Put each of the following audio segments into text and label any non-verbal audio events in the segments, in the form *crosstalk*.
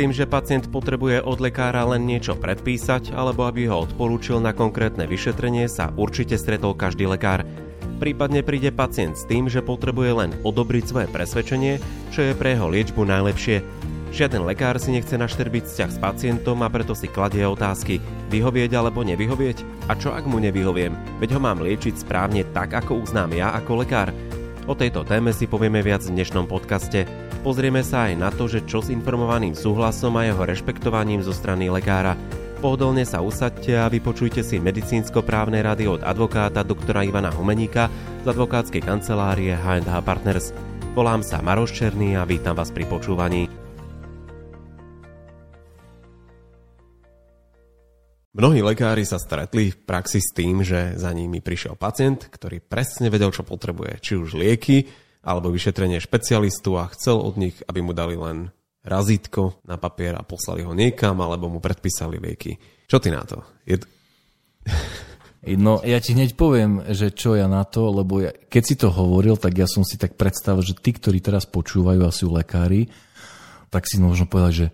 tým, že pacient potrebuje od lekára len niečo predpísať alebo aby ho odporúčil na konkrétne vyšetrenie, sa určite stretol každý lekár. Prípadne príde pacient s tým, že potrebuje len odobriť svoje presvedčenie, čo je pre jeho liečbu najlepšie. Žiaden lekár si nechce naštrbiť vzťah s pacientom a preto si kladie otázky, vyhovieť alebo nevyhovieť? A čo ak mu nevyhoviem? Veď ho mám liečiť správne tak, ako uznám ja ako lekár. O tejto téme si povieme viac v dnešnom podcaste. Pozrieme sa aj na to, že čo s informovaným súhlasom a jeho rešpektovaním zo strany lekára. Pohodlne sa usadte a vypočujte si medicínsko-právne rady od advokáta doktora Ivana Humeníka z advokátskej kancelárie H&H Partners. Volám sa Maroš Černý a vítam vás pri počúvaní. Mnohí lekári sa stretli v praxi s tým, že za nimi prišiel pacient, ktorý presne vedel, čo potrebuje. Či už lieky, alebo vyšetrenie špecialistu a chcel od nich, aby mu dali len razítko na papier a poslali ho niekam, alebo mu predpísali lieky. Čo ty na to? Je... *laughs* No, ja ti hneď poviem, že čo ja na to, lebo ja, keď si to hovoril, tak ja som si tak predstavil, že tí, ktorí teraz počúvajú a sú lekári, tak si možno povedať, že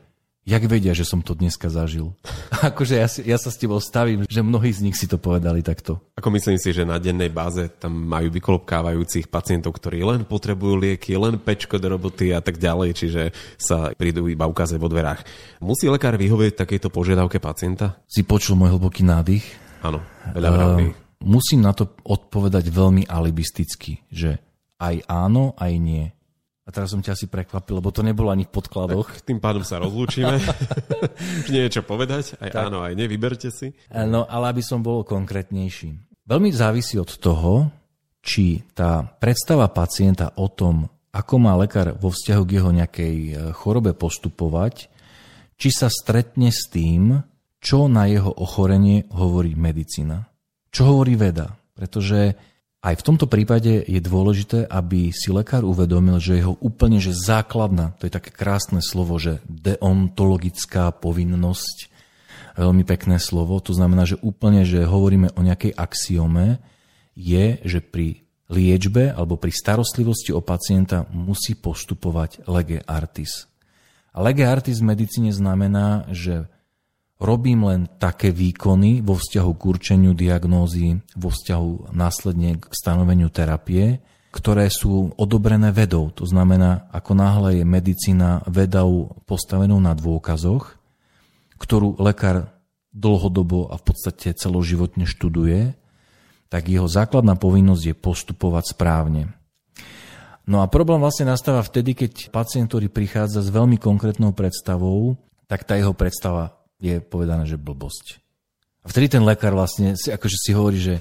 jak vedia, že som to dneska zažil. *laughs* akože ja, si, ja sa s tebou stavím, že mnohí z nich si to povedali takto. Ako myslím si, že na dennej báze tam majú vykolopkávajúcich pacientov, ktorí len potrebujú lieky, len pečko do roboty a tak ďalej, čiže sa prídu iba ukázať vo dverách. Musí lekár vyhovieť takejto požiadavke pacienta? Si počul môj hlboký nádych? Áno, veľa uh, Musím na to odpovedať veľmi alibisticky, že aj áno, aj nie. A teraz som ťa asi prekvapil, lebo to nebolo ani v podkladoch. Tak tým pádom sa rozlúčime. *laughs* Niečo povedať? Aj tak. áno, aj nevyberte si. No, ale aby som bol konkrétnejší. Veľmi závisí od toho, či tá predstava pacienta o tom, ako má lekár vo vzťahu k jeho nejakej e, chorobe postupovať, či sa stretne s tým, čo na jeho ochorenie hovorí medicína. Čo hovorí veda. Pretože aj v tomto prípade je dôležité, aby si lekár uvedomil, že jeho úplne že základná, to je také krásne slovo, že deontologická povinnosť, veľmi pekné slovo, to znamená, že úplne, že hovoríme o nejakej axiome, je, že pri liečbe alebo pri starostlivosti o pacienta musí postupovať lege artis. A lege artis v medicíne znamená, že Robím len také výkony vo vzťahu k určeniu diagnózy, vo vzťahu následne k stanoveniu terapie, ktoré sú odobrené vedou. To znamená, ako náhle je medicína vedou postavenou na dôkazoch, ktorú lekár dlhodobo a v podstate celoživotne študuje, tak jeho základná povinnosť je postupovať správne. No a problém vlastne nastáva vtedy, keď pacient, ktorý prichádza s veľmi konkrétnou predstavou, tak tá jeho predstava je povedané, že blbosť. A vtedy ten lekár vlastne si, akože si hovorí, že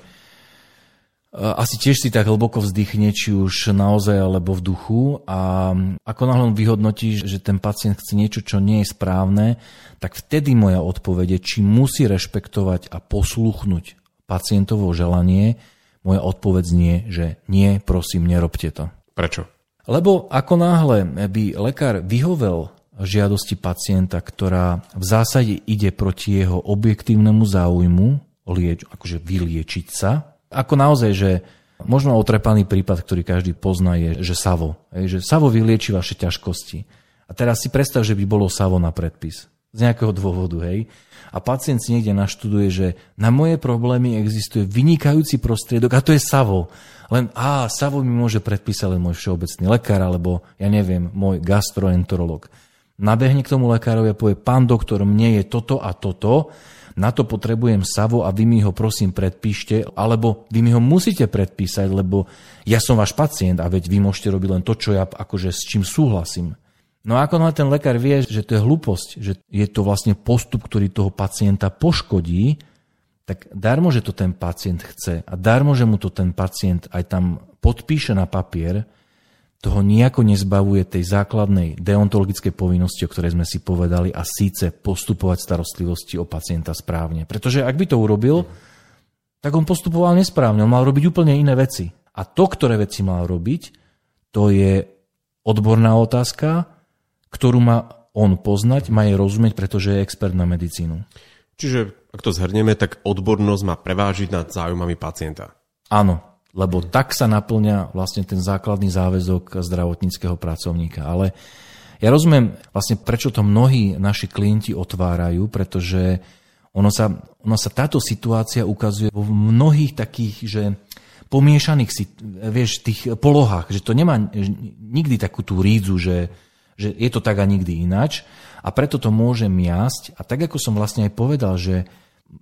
asi tiež si tak hlboko vzdychne, či už naozaj alebo v duchu a ako náhle vyhodnotí, že ten pacient chce niečo, čo nie je správne, tak vtedy moja odpoveď je, či musí rešpektovať a posluchnúť pacientovo želanie, moja odpoveď nie, že nie, prosím, nerobte to. Prečo? Lebo ako náhle by lekár vyhovel žiadosti pacienta, ktorá v zásade ide proti jeho objektívnemu záujmu, lieč, akože vyliečiť sa. Ako naozaj, že možno otrepaný prípad, ktorý každý pozná, je, že Savo. Že Savo vylieči vaše ťažkosti. A teraz si predstav, že by bolo Savo na predpis. Z nejakého dôvodu, hej. A pacient si niekde naštuduje, že na moje problémy existuje vynikajúci prostriedok a to je Savo. Len, á, Savo mi môže predpísať len môj všeobecný lekár, alebo, ja neviem, môj gastroenterolog nabehne k tomu lekárovi a povie, pán doktor, mne je toto a toto, na to potrebujem savo a vy mi ho prosím predpíšte, alebo vy mi ho musíte predpísať, lebo ja som váš pacient a veď vy môžete robiť len to, čo ja akože s čím súhlasím. No a ako na ten lekár vie, že to je hlúposť, že je to vlastne postup, ktorý toho pacienta poškodí, tak darmo, že to ten pacient chce a darmo, že mu to ten pacient aj tam podpíše na papier, toho nejako nezbavuje tej základnej deontologickej povinnosti, o ktorej sme si povedali, a síce postupovať starostlivosti o pacienta správne. Pretože ak by to urobil, tak on postupoval nesprávne, on mal robiť úplne iné veci. A to, ktoré veci mal robiť, to je odborná otázka, ktorú má on poznať, má jej rozumieť, pretože je expert na medicínu. Čiže, ak to zhrnieme, tak odbornosť má prevážiť nad záujmami pacienta. Áno, lebo tak sa naplňa vlastne ten základný záväzok zdravotníckého pracovníka. Ale Ja rozumiem vlastne, prečo to mnohí naši klienti otvárajú, pretože ono sa, ono sa táto situácia ukazuje vo mnohých takých, že pomiešaných si, vieš, tých polohách, že to nemá nikdy takú tú rídzu, že, že je to tak a nikdy inač a preto to môže miasť a tak ako som vlastne aj povedal, že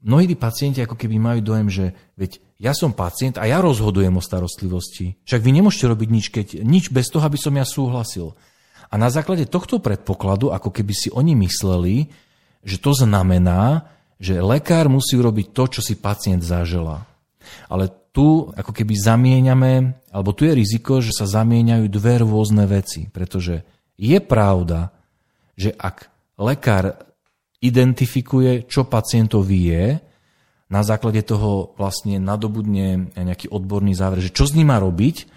mnohí tí pacienti ako keby majú dojem, že veď ja som pacient a ja rozhodujem o starostlivosti. Však vy nemôžete robiť nič, keď, nič bez toho, aby som ja súhlasil. A na základe tohto predpokladu, ako keby si oni mysleli, že to znamená, že lekár musí urobiť to, čo si pacient zaželá. Ale tu ako keby zamieňame, alebo tu je riziko, že sa zamieňajú dve rôzne veci, pretože je pravda, že ak lekár identifikuje, čo pacientovi je, na základe toho vlastne nadobudne nejaký odborný záver, že čo s ním má robiť,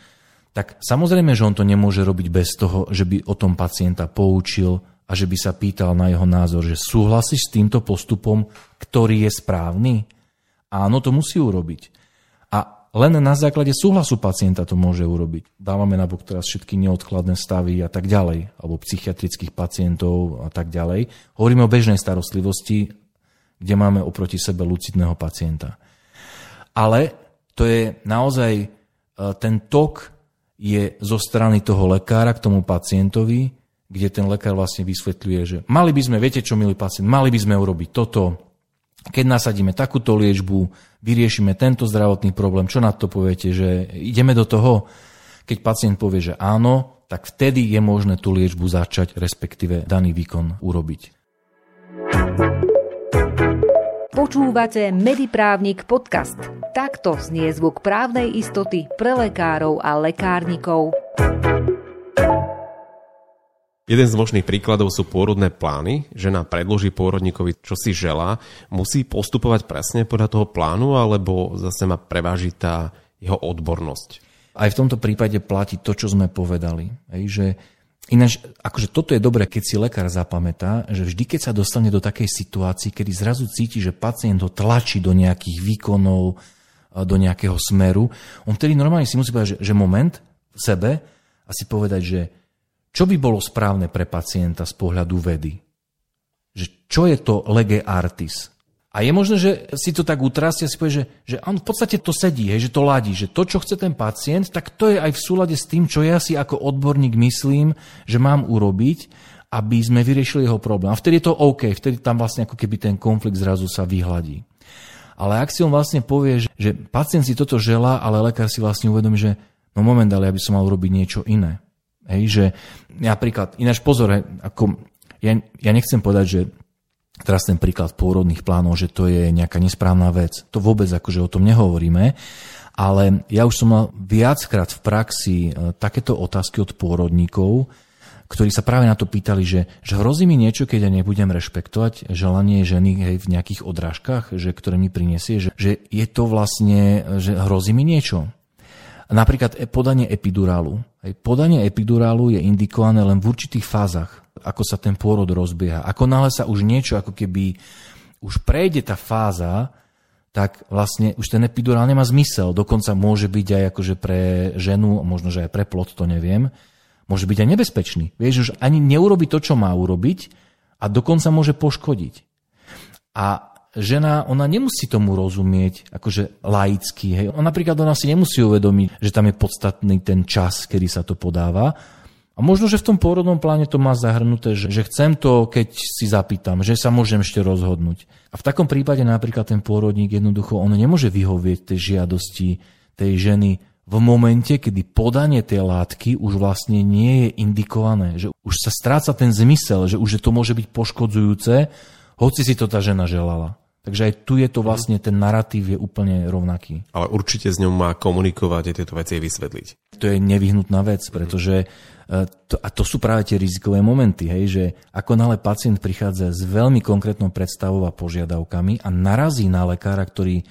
tak samozrejme, že on to nemôže robiť bez toho, že by o tom pacienta poučil, a že by sa pýtal na jeho názor, že súhlasíš s týmto postupom, ktorý je správny? Áno, to musí urobiť. Len na základe súhlasu pacienta to môže urobiť. Dávame na bok teraz všetky neodkladné stavy a tak ďalej, alebo psychiatrických pacientov a tak ďalej. Hovoríme o bežnej starostlivosti, kde máme oproti sebe lucidného pacienta. Ale to je naozaj, e, ten tok je zo strany toho lekára k tomu pacientovi, kde ten lekár vlastne vysvetľuje, že mali by sme, viete čo, milý pacient, mali by sme urobiť toto, keď nasadíme takúto liečbu, vyriešime tento zdravotný problém, čo na to poviete, že ideme do toho, keď pacient povie, že áno, tak vtedy je možné tú liečbu začať, respektíve daný výkon urobiť. Počúvate Mediprávnik podcast. Takto znie zvuk právnej istoty pre lekárov a lekárnikov. Jeden z možných príkladov sú pôrodné plány. Žena predloží pôrodníkovi, čo si želá. Musí postupovať presne podľa toho plánu, alebo zase má prevážiť tá jeho odbornosť? Aj v tomto prípade platí to, čo sme povedali. Hej, že Ináč, akože toto je dobré, keď si lekár zapamätá, že vždy, keď sa dostane do takej situácii, kedy zrazu cíti, že pacient ho tlačí do nejakých výkonov, do nejakého smeru, on vtedy normálne si musí povedať, že, že moment v sebe a si povedať, že čo by bolo správne pre pacienta z pohľadu vedy? Že čo je to lege artis? A je možné, že si to tak utrastie a si povie, že, že on v podstate to sedí, hej, že to ladí, že to, čo chce ten pacient, tak to je aj v súlade s tým, čo ja si ako odborník myslím, že mám urobiť, aby sme vyriešili jeho problém. A vtedy je to OK, vtedy tam vlastne ako keby ten konflikt zrazu sa vyhladí. Ale ak si on vlastne povie, že pacient si toto želá, ale lekár si vlastne uvedomí, že no moment, ale ja by som mal urobiť niečo iné. Hej, že napríklad, ináč pozor, ako, ja, ja nechcem povedať, že teraz ten príklad pôrodných plánov, že to je nejaká nesprávna vec. To vôbec akože o tom nehovoríme, ale ja už som mal viackrát v praxi e, takéto otázky od pôrodníkov, ktorí sa práve na to pýtali, že, že hrozí mi niečo, keď ja nebudem rešpektovať želanie ženy hej, v nejakých odrážkach, že, ktoré mi prinesie, že, že je to vlastne, že hrozí mi niečo. Napríklad e, podanie epidurálu. Podanie epidurálu je indikované len v určitých fázach, ako sa ten pôrod rozbieha. Ako náhle sa už niečo ako keby už prejde tá fáza, tak vlastne už ten epidurál nemá zmysel. Dokonca môže byť aj akože pre ženu, možno že aj pre plod, to neviem, môže byť aj nebezpečný. Vieš, už ani neurobi to, čo má urobiť a dokonca môže poškodiť. A žena, ona nemusí tomu rozumieť akože laicky. Hej. On napríklad ona si nemusí uvedomiť, že tam je podstatný ten čas, kedy sa to podáva. A možno, že v tom pôrodnom pláne to má zahrnuté, že, že chcem to, keď si zapýtam, že sa môžem ešte rozhodnúť. A v takom prípade napríklad ten pôrodník jednoducho, on nemôže vyhovieť tej žiadosti tej ženy v momente, kedy podanie tej látky už vlastne nie je indikované, že už sa stráca ten zmysel, že už to môže byť poškodzujúce, hoci si to tá žena želala. Takže aj tu je to vlastne, ten narratív je úplne rovnaký. Ale určite s ňou má komunikovať a tieto veci vysvetliť. To je nevyhnutná vec, pretože e, to, a to sú práve tie rizikové momenty, hej, že ako nále pacient prichádza s veľmi konkrétnou predstavou a požiadavkami a narazí na lekára, ktorý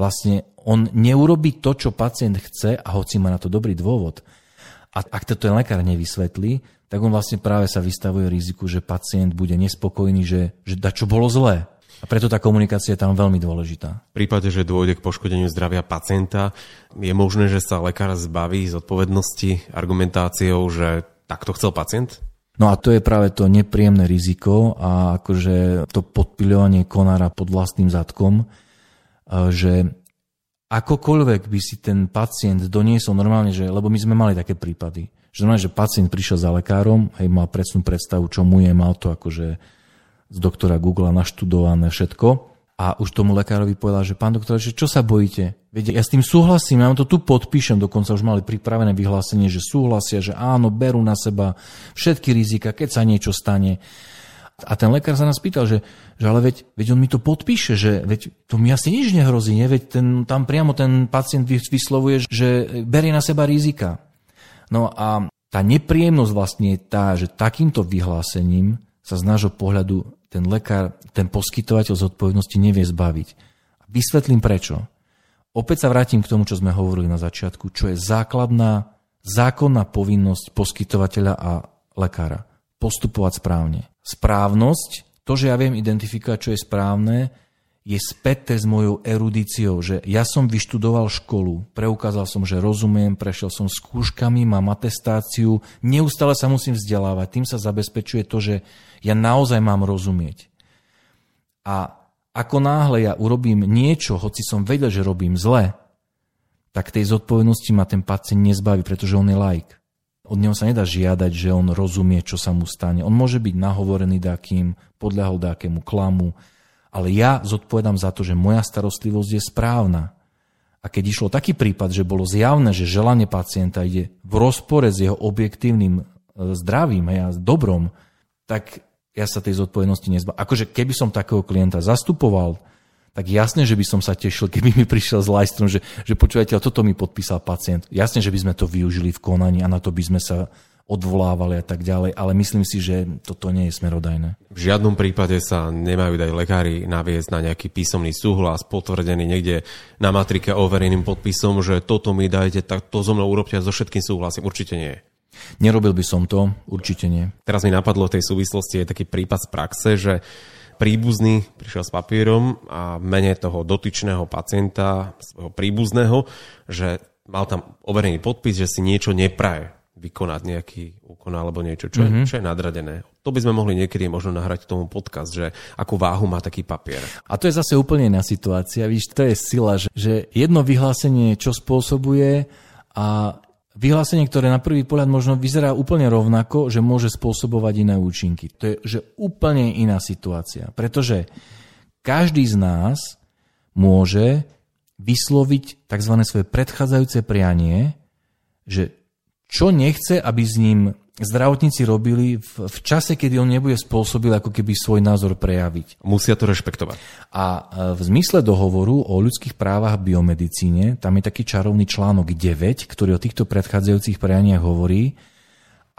vlastne on neurobi to, čo pacient chce a hoci má na to dobrý dôvod. A ak to ten lekár nevysvetlí, tak on vlastne práve sa vystavuje riziku, že pacient bude nespokojný, že, že da čo bolo zlé. A preto tá komunikácia je tam veľmi dôležitá. V prípade, že dôjde k poškodeniu zdravia pacienta, je možné, že sa lekár zbaví z odpovednosti argumentáciou, že takto chcel pacient? No a to je práve to nepríjemné riziko a akože to podpilovanie konára pod vlastným zadkom, e, že akokoľvek by si ten pacient doniesol normálne, že, lebo my sme mali také prípady, že normálne, že pacient prišiel za lekárom, hej, mal presnú predstavu, čo mu je, mal to akože z doktora Google naštudované všetko a už tomu lekárovi povedal, že pán doktor, že čo sa bojíte? Viete, ja s tým súhlasím, ja vám to tu podpíšem, dokonca už mali pripravené vyhlásenie, že súhlasia, že áno, berú na seba všetky rizika, keď sa niečo stane. A ten lekár sa nás pýtal, že, že ale veď, veď on mi to podpíše, že veď to mi asi nič nehrozí, ne? veď ten, tam priamo ten pacient vyslovuje, že berie na seba rizika. No a tá nepríjemnosť vlastne je tá, že takýmto vyhlásením sa z nášho pohľadu ten lekár, ten poskytovateľ zodpovednosti nevie zbaviť. Vysvetlím prečo. Opäť sa vrátim k tomu, čo sme hovorili na začiatku, čo je základná, zákonná povinnosť poskytovateľa a lekára. Postupovať správne. Správnosť, to, že ja viem identifikovať, čo je správne, je späté s mojou erudíciou, že ja som vyštudoval školu, preukázal som, že rozumiem, prešiel som skúškami, mám atestáciu, neustále sa musím vzdelávať, tým sa zabezpečuje to, že ja naozaj mám rozumieť. A ako náhle ja urobím niečo, hoci som vedel, že robím zle, tak tej zodpovednosti ma ten pacient nezbaví, pretože on je laik. Od neho sa nedá žiadať, že on rozumie, čo sa mu stane. On môže byť nahovorený dákým, podľahol dákému klamu, ale ja zodpovedám za to, že moja starostlivosť je správna. A keď išlo taký prípad, že bolo zjavné, že želanie pacienta ide v rozpore s jeho objektívnym e, zdravím a dobrom, tak ja sa tej zodpovednosti nezbavím. Akože keby som takého klienta zastupoval, tak jasne, že by som sa tešil, *laughs* keby mi prišiel s lajstrom, že, že počúvajte, toto mi podpísal pacient. Jasne, že by sme to využili v konaní a na to by sme sa odvolávali a tak ďalej, ale myslím si, že toto nie je smerodajné. V žiadnom prípade sa nemajú dať lekári naviesť na nejaký písomný súhlas potvrdený niekde na matrike overeným podpisom, že toto mi dajte, tak to so mnou urobte so všetkým súhlasím. Určite nie. Nerobil by som to, určite nie. Teraz mi napadlo v tej súvislosti je taký prípad z praxe, že príbuzný prišiel s papierom a mene toho dotyčného pacienta, svojho príbuzného, že mal tam overený podpis, že si niečo nepraje vykonať nejaký úkon alebo niečo, čo, mm-hmm. je, mhm. čo je nadradené. To by sme mohli niekedy možno nahrať tomu podcast, že akú váhu má taký papier. A to je zase úplne iná situácia. Víš, to je sila, že, že jedno vyhlásenie čo spôsobuje a vyhlásenie, ktoré na prvý pohľad možno vyzerá úplne rovnako, že môže spôsobovať iné účinky. To je že úplne iná situácia. Pretože každý z nás môže vysloviť tzv. svoje predchádzajúce prianie, že čo nechce, aby s ním zdravotníci robili v, v čase, kedy on nebude spôsobil ako keby svoj názor prejaviť. Musia to rešpektovať. A e, v zmysle dohovoru o ľudských právach v biomedicíne, tam je taký čarovný článok 9, ktorý o týchto predchádzajúcich prianiach hovorí.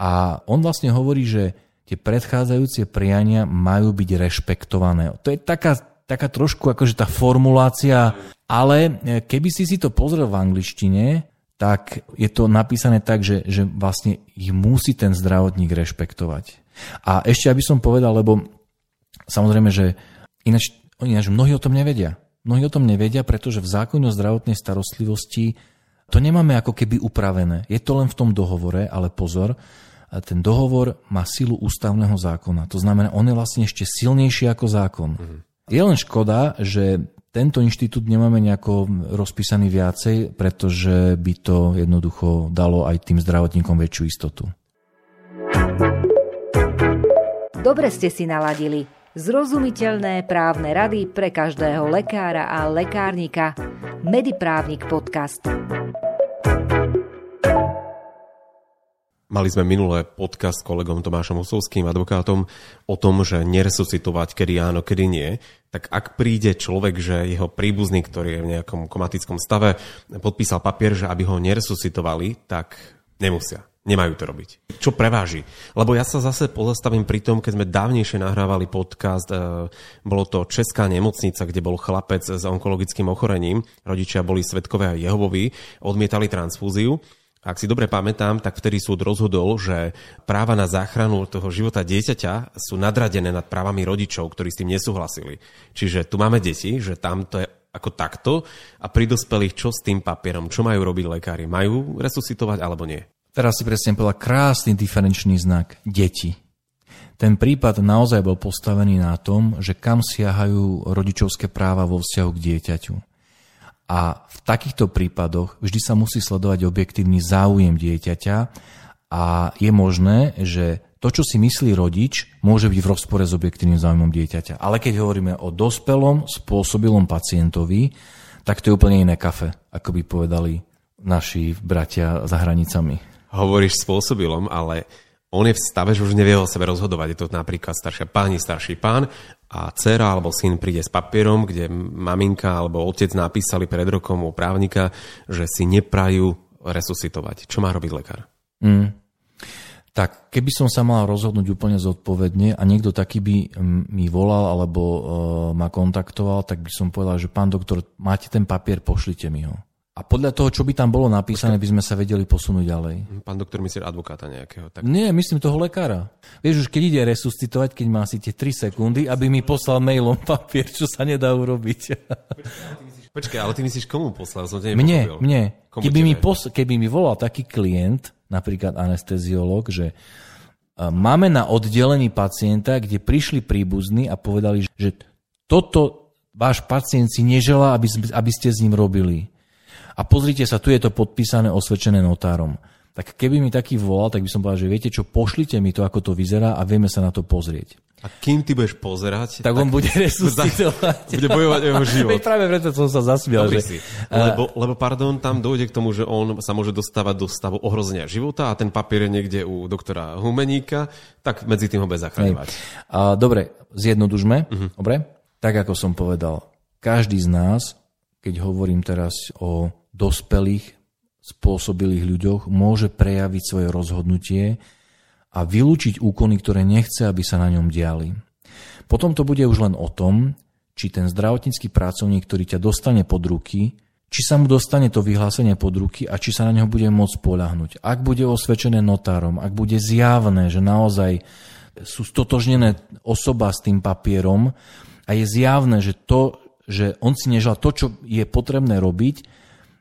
A on vlastne hovorí, že tie predchádzajúce priania majú byť rešpektované. To je taká, taká trošku akože tá formulácia, ale e, keby si si to pozrel v angličtine, tak je to napísané tak, že, že vlastne ich musí ten zdravotník rešpektovať. A ešte aby som povedal, lebo samozrejme, že ináč, ináč mnohí o tom nevedia. Mnohí o tom nevedia, pretože v zákone o zdravotnej starostlivosti to nemáme ako keby upravené. Je to len v tom dohovore, ale pozor, ten dohovor má silu ústavného zákona. To znamená, on je vlastne ešte silnejší ako zákon. Mm-hmm. Je len škoda, že tento inštitút nemáme nejako rozpísaný viacej, pretože by to jednoducho dalo aj tým zdravotníkom väčšiu istotu. Dobre ste si naladili. Zrozumiteľné právne rady pre každého lekára a lekárnika. Mediprávnik podcast. Mali sme minulé podcast s kolegom Tomášom Osovským, advokátom, o tom, že neresuscitovať, kedy áno, kedy nie. Tak ak príde človek, že jeho príbuzný, ktorý je v nejakom komatickom stave, podpísal papier, že aby ho neresuscitovali, tak nemusia. Nemajú to robiť. Čo preváži? Lebo ja sa zase pozastavím pri tom, keď sme dávnejšie nahrávali podcast, e, bolo to Česká nemocnica, kde bol chlapec s onkologickým ochorením, rodičia boli svetkové a Jehovovi, odmietali transfúziu ak si dobre pamätám, tak vtedy súd rozhodol, že práva na záchranu toho života dieťaťa sú nadradené nad právami rodičov, ktorí s tým nesúhlasili. Čiže tu máme deti, že tam to je ako takto a pri dospelých čo s tým papierom? Čo majú robiť lekári? Majú resuscitovať alebo nie? Teraz si presne povedal krásny diferenčný znak. Deti. Ten prípad naozaj bol postavený na tom, že kam siahajú rodičovské práva vo vzťahu k dieťaťu. A v takýchto prípadoch vždy sa musí sledovať objektívny záujem dieťaťa a je možné, že to, čo si myslí rodič, môže byť v rozpore s objektívnym záujmom dieťaťa. Ale keď hovoríme o dospelom, spôsobilom pacientovi, tak to je úplne iné kafe, ako by povedali naši bratia za hranicami. Hovoríš spôsobilom, ale on je v stave, že už nevie o sebe rozhodovať. Je to napríklad staršia pani, starší pán a dcera alebo syn príde s papierom, kde maminka alebo otec napísali pred rokom u právnika, že si neprajú resuscitovať. Čo má robiť lekár? Mm. Tak keby som sa mal rozhodnúť úplne zodpovedne a niekto taký by mi volal alebo uh, ma kontaktoval, tak by som povedal, že pán doktor, máte ten papier, pošlite mi ho. A podľa toho, čo by tam bolo napísané, by sme sa vedeli posunúť ďalej. Pán doktor myslí advokáta nejakého. Tak... Nie, myslím toho lekára. Vieš, už keď ide resuscitovať, keď má asi tie 3 sekundy, aby mi poslal mailom papier, čo sa nedá urobiť. *laughs* Počkaj, ale ty myslíš komu poslal? Som mne, mne. Komu keby, mi pos- keby mi volal taký klient, napríklad anesteziolog, že máme na oddelení pacienta, kde prišli príbuzní a povedali, že toto váš pacient si neželá, aby, aby ste s ním robili a pozrite sa, tu je to podpísané, osvedčené notárom. Tak keby mi taký volal, tak by som povedal, že viete čo, pošlite mi to, ako to vyzerá a vieme sa na to pozrieť. A kým ty budeš pozerať, tak, tak on bude *laughs* resuscitovať. Bude bojovať jeho *laughs* život. Veď práve preto som sa zasmial. Že... Si. Lebo, lebo, pardon, tam dojde k tomu, že on sa môže dostávať do stavu ohrozenia života a ten papier je niekde u doktora Humeníka, tak medzi tým ho bude zachraňovať. Dobre, zjednodužme. Uh-huh. Dobre? Tak ako som povedal, každý z nás, keď hovorím teraz o dospelých, spôsobilých ľuďoch môže prejaviť svoje rozhodnutie a vylúčiť úkony, ktoré nechce, aby sa na ňom diali. Potom to bude už len o tom, či ten zdravotnícky pracovník, ktorý ťa dostane pod ruky, či sa mu dostane to vyhlásenie pod ruky a či sa na neho bude môcť poľahnuť. Ak bude osvedčené notárom, ak bude zjavné, že naozaj sú stotožnené osoba s tým papierom a je zjavné, že to, že on si nežal to, čo je potrebné robiť,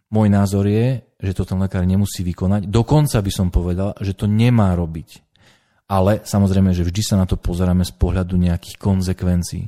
môj názor je, že to ten lekár nemusí vykonať. Dokonca by som povedal, že to nemá robiť. Ale samozrejme, že vždy sa na to pozeráme z pohľadu nejakých konsekvencií.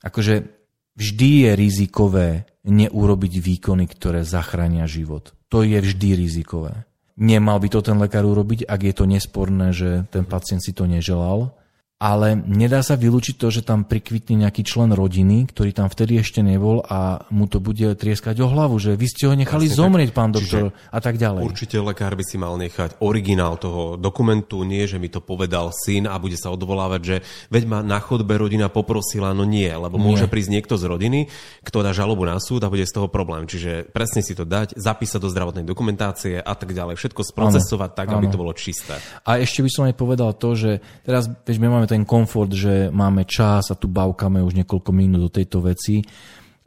Akože vždy je rizikové neurobiť výkony, ktoré zachránia život. To je vždy rizikové. Nemal by to ten lekár urobiť, ak je to nesporné, že ten pacient si to neželal ale nedá sa vylúčiť to, že tam prikvitne nejaký člen rodiny, ktorý tam vtedy ešte nebol a mu to bude trieskať o hlavu, že vy ste ho nechali Vlastne zomrieť, tak, pán doktor, a tak ďalej. Určite lekár by si mal nechať originál toho dokumentu, nie, že mi to povedal syn a bude sa odvolávať, že veď ma na chodbe rodina poprosila, no nie, lebo nie. môže prísť niekto z rodiny, kto dá žalobu na súd a bude z toho problém. Čiže presne si to dať, zapísať do zdravotnej dokumentácie a tak ďalej. Všetko sprocesovať ano, tak, aby ano. to bolo čisté. A ešte by som aj povedal to, že teraz, veď my máme ten komfort, že máme čas a tu bavkame už niekoľko minút do tejto veci,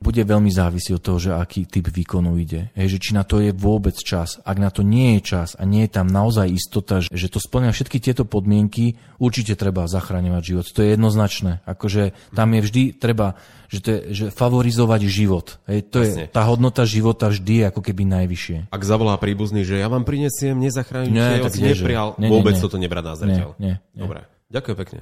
bude veľmi závisieť od toho, že aký typ výkonu ide. Hej, že či na to je vôbec čas. Ak na to nie je čas a nie je tam naozaj istota, že to splňa všetky tieto podmienky, určite treba zachraňovať život. To je jednoznačné. Akože tam je vždy treba že, to je, že favorizovať život. Hej, to Jasne. je, tá hodnota života vždy je ako keby najvyššie. Ak zavolá príbuzný, že ja vám prinesiem, nezachránim, nie, neprijal, nie, vôbec nie, toto nebrá na zreteľ. Nie, nie, nie. Dobre, ďakujem pekne.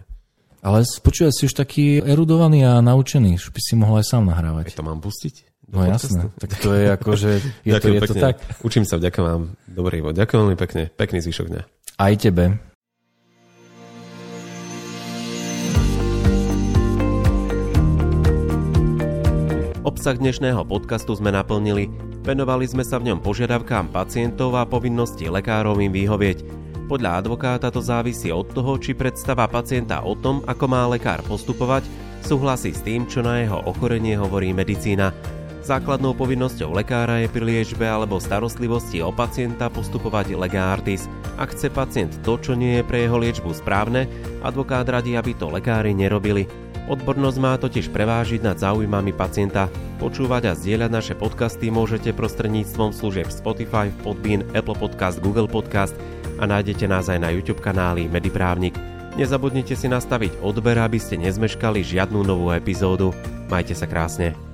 Ale počúvaj, si už taký erudovaný a naučený, už by si mohol aj sám nahrávať. Aj to mám pustiť? No jasné, tak to je ako, že *laughs* je, to, je to tak. Učím sa, ďakujem vám. Dobrý bod. Ďakujem veľmi pekne. Pekný zvyšok dňa. Aj tebe. Obsah dnešného podcastu sme naplnili. Venovali sme sa v ňom požiadavkám pacientov a povinnosti lekárov im vyhovieť. Podľa advokáta to závisí od toho, či predstava pacienta o tom, ako má lekár postupovať, súhlasí s tým, čo na jeho ochorenie hovorí medicína. Základnou povinnosťou lekára je pri liečbe alebo starostlivosti o pacienta postupovať legártis. Ak chce pacient to, čo nie je pre jeho liečbu správne, advokát radí, aby to lekári nerobili. Odbornosť má totiž prevážiť nad záujmami pacienta. Počúvať a zdieľať naše podcasty môžete prostredníctvom služieb Spotify, Podbean, Apple Podcast, Google Podcast a nájdete nás aj na YouTube kanáli Mediprávnik. Nezabudnite si nastaviť odber, aby ste nezmeškali žiadnu novú epizódu. Majte sa krásne.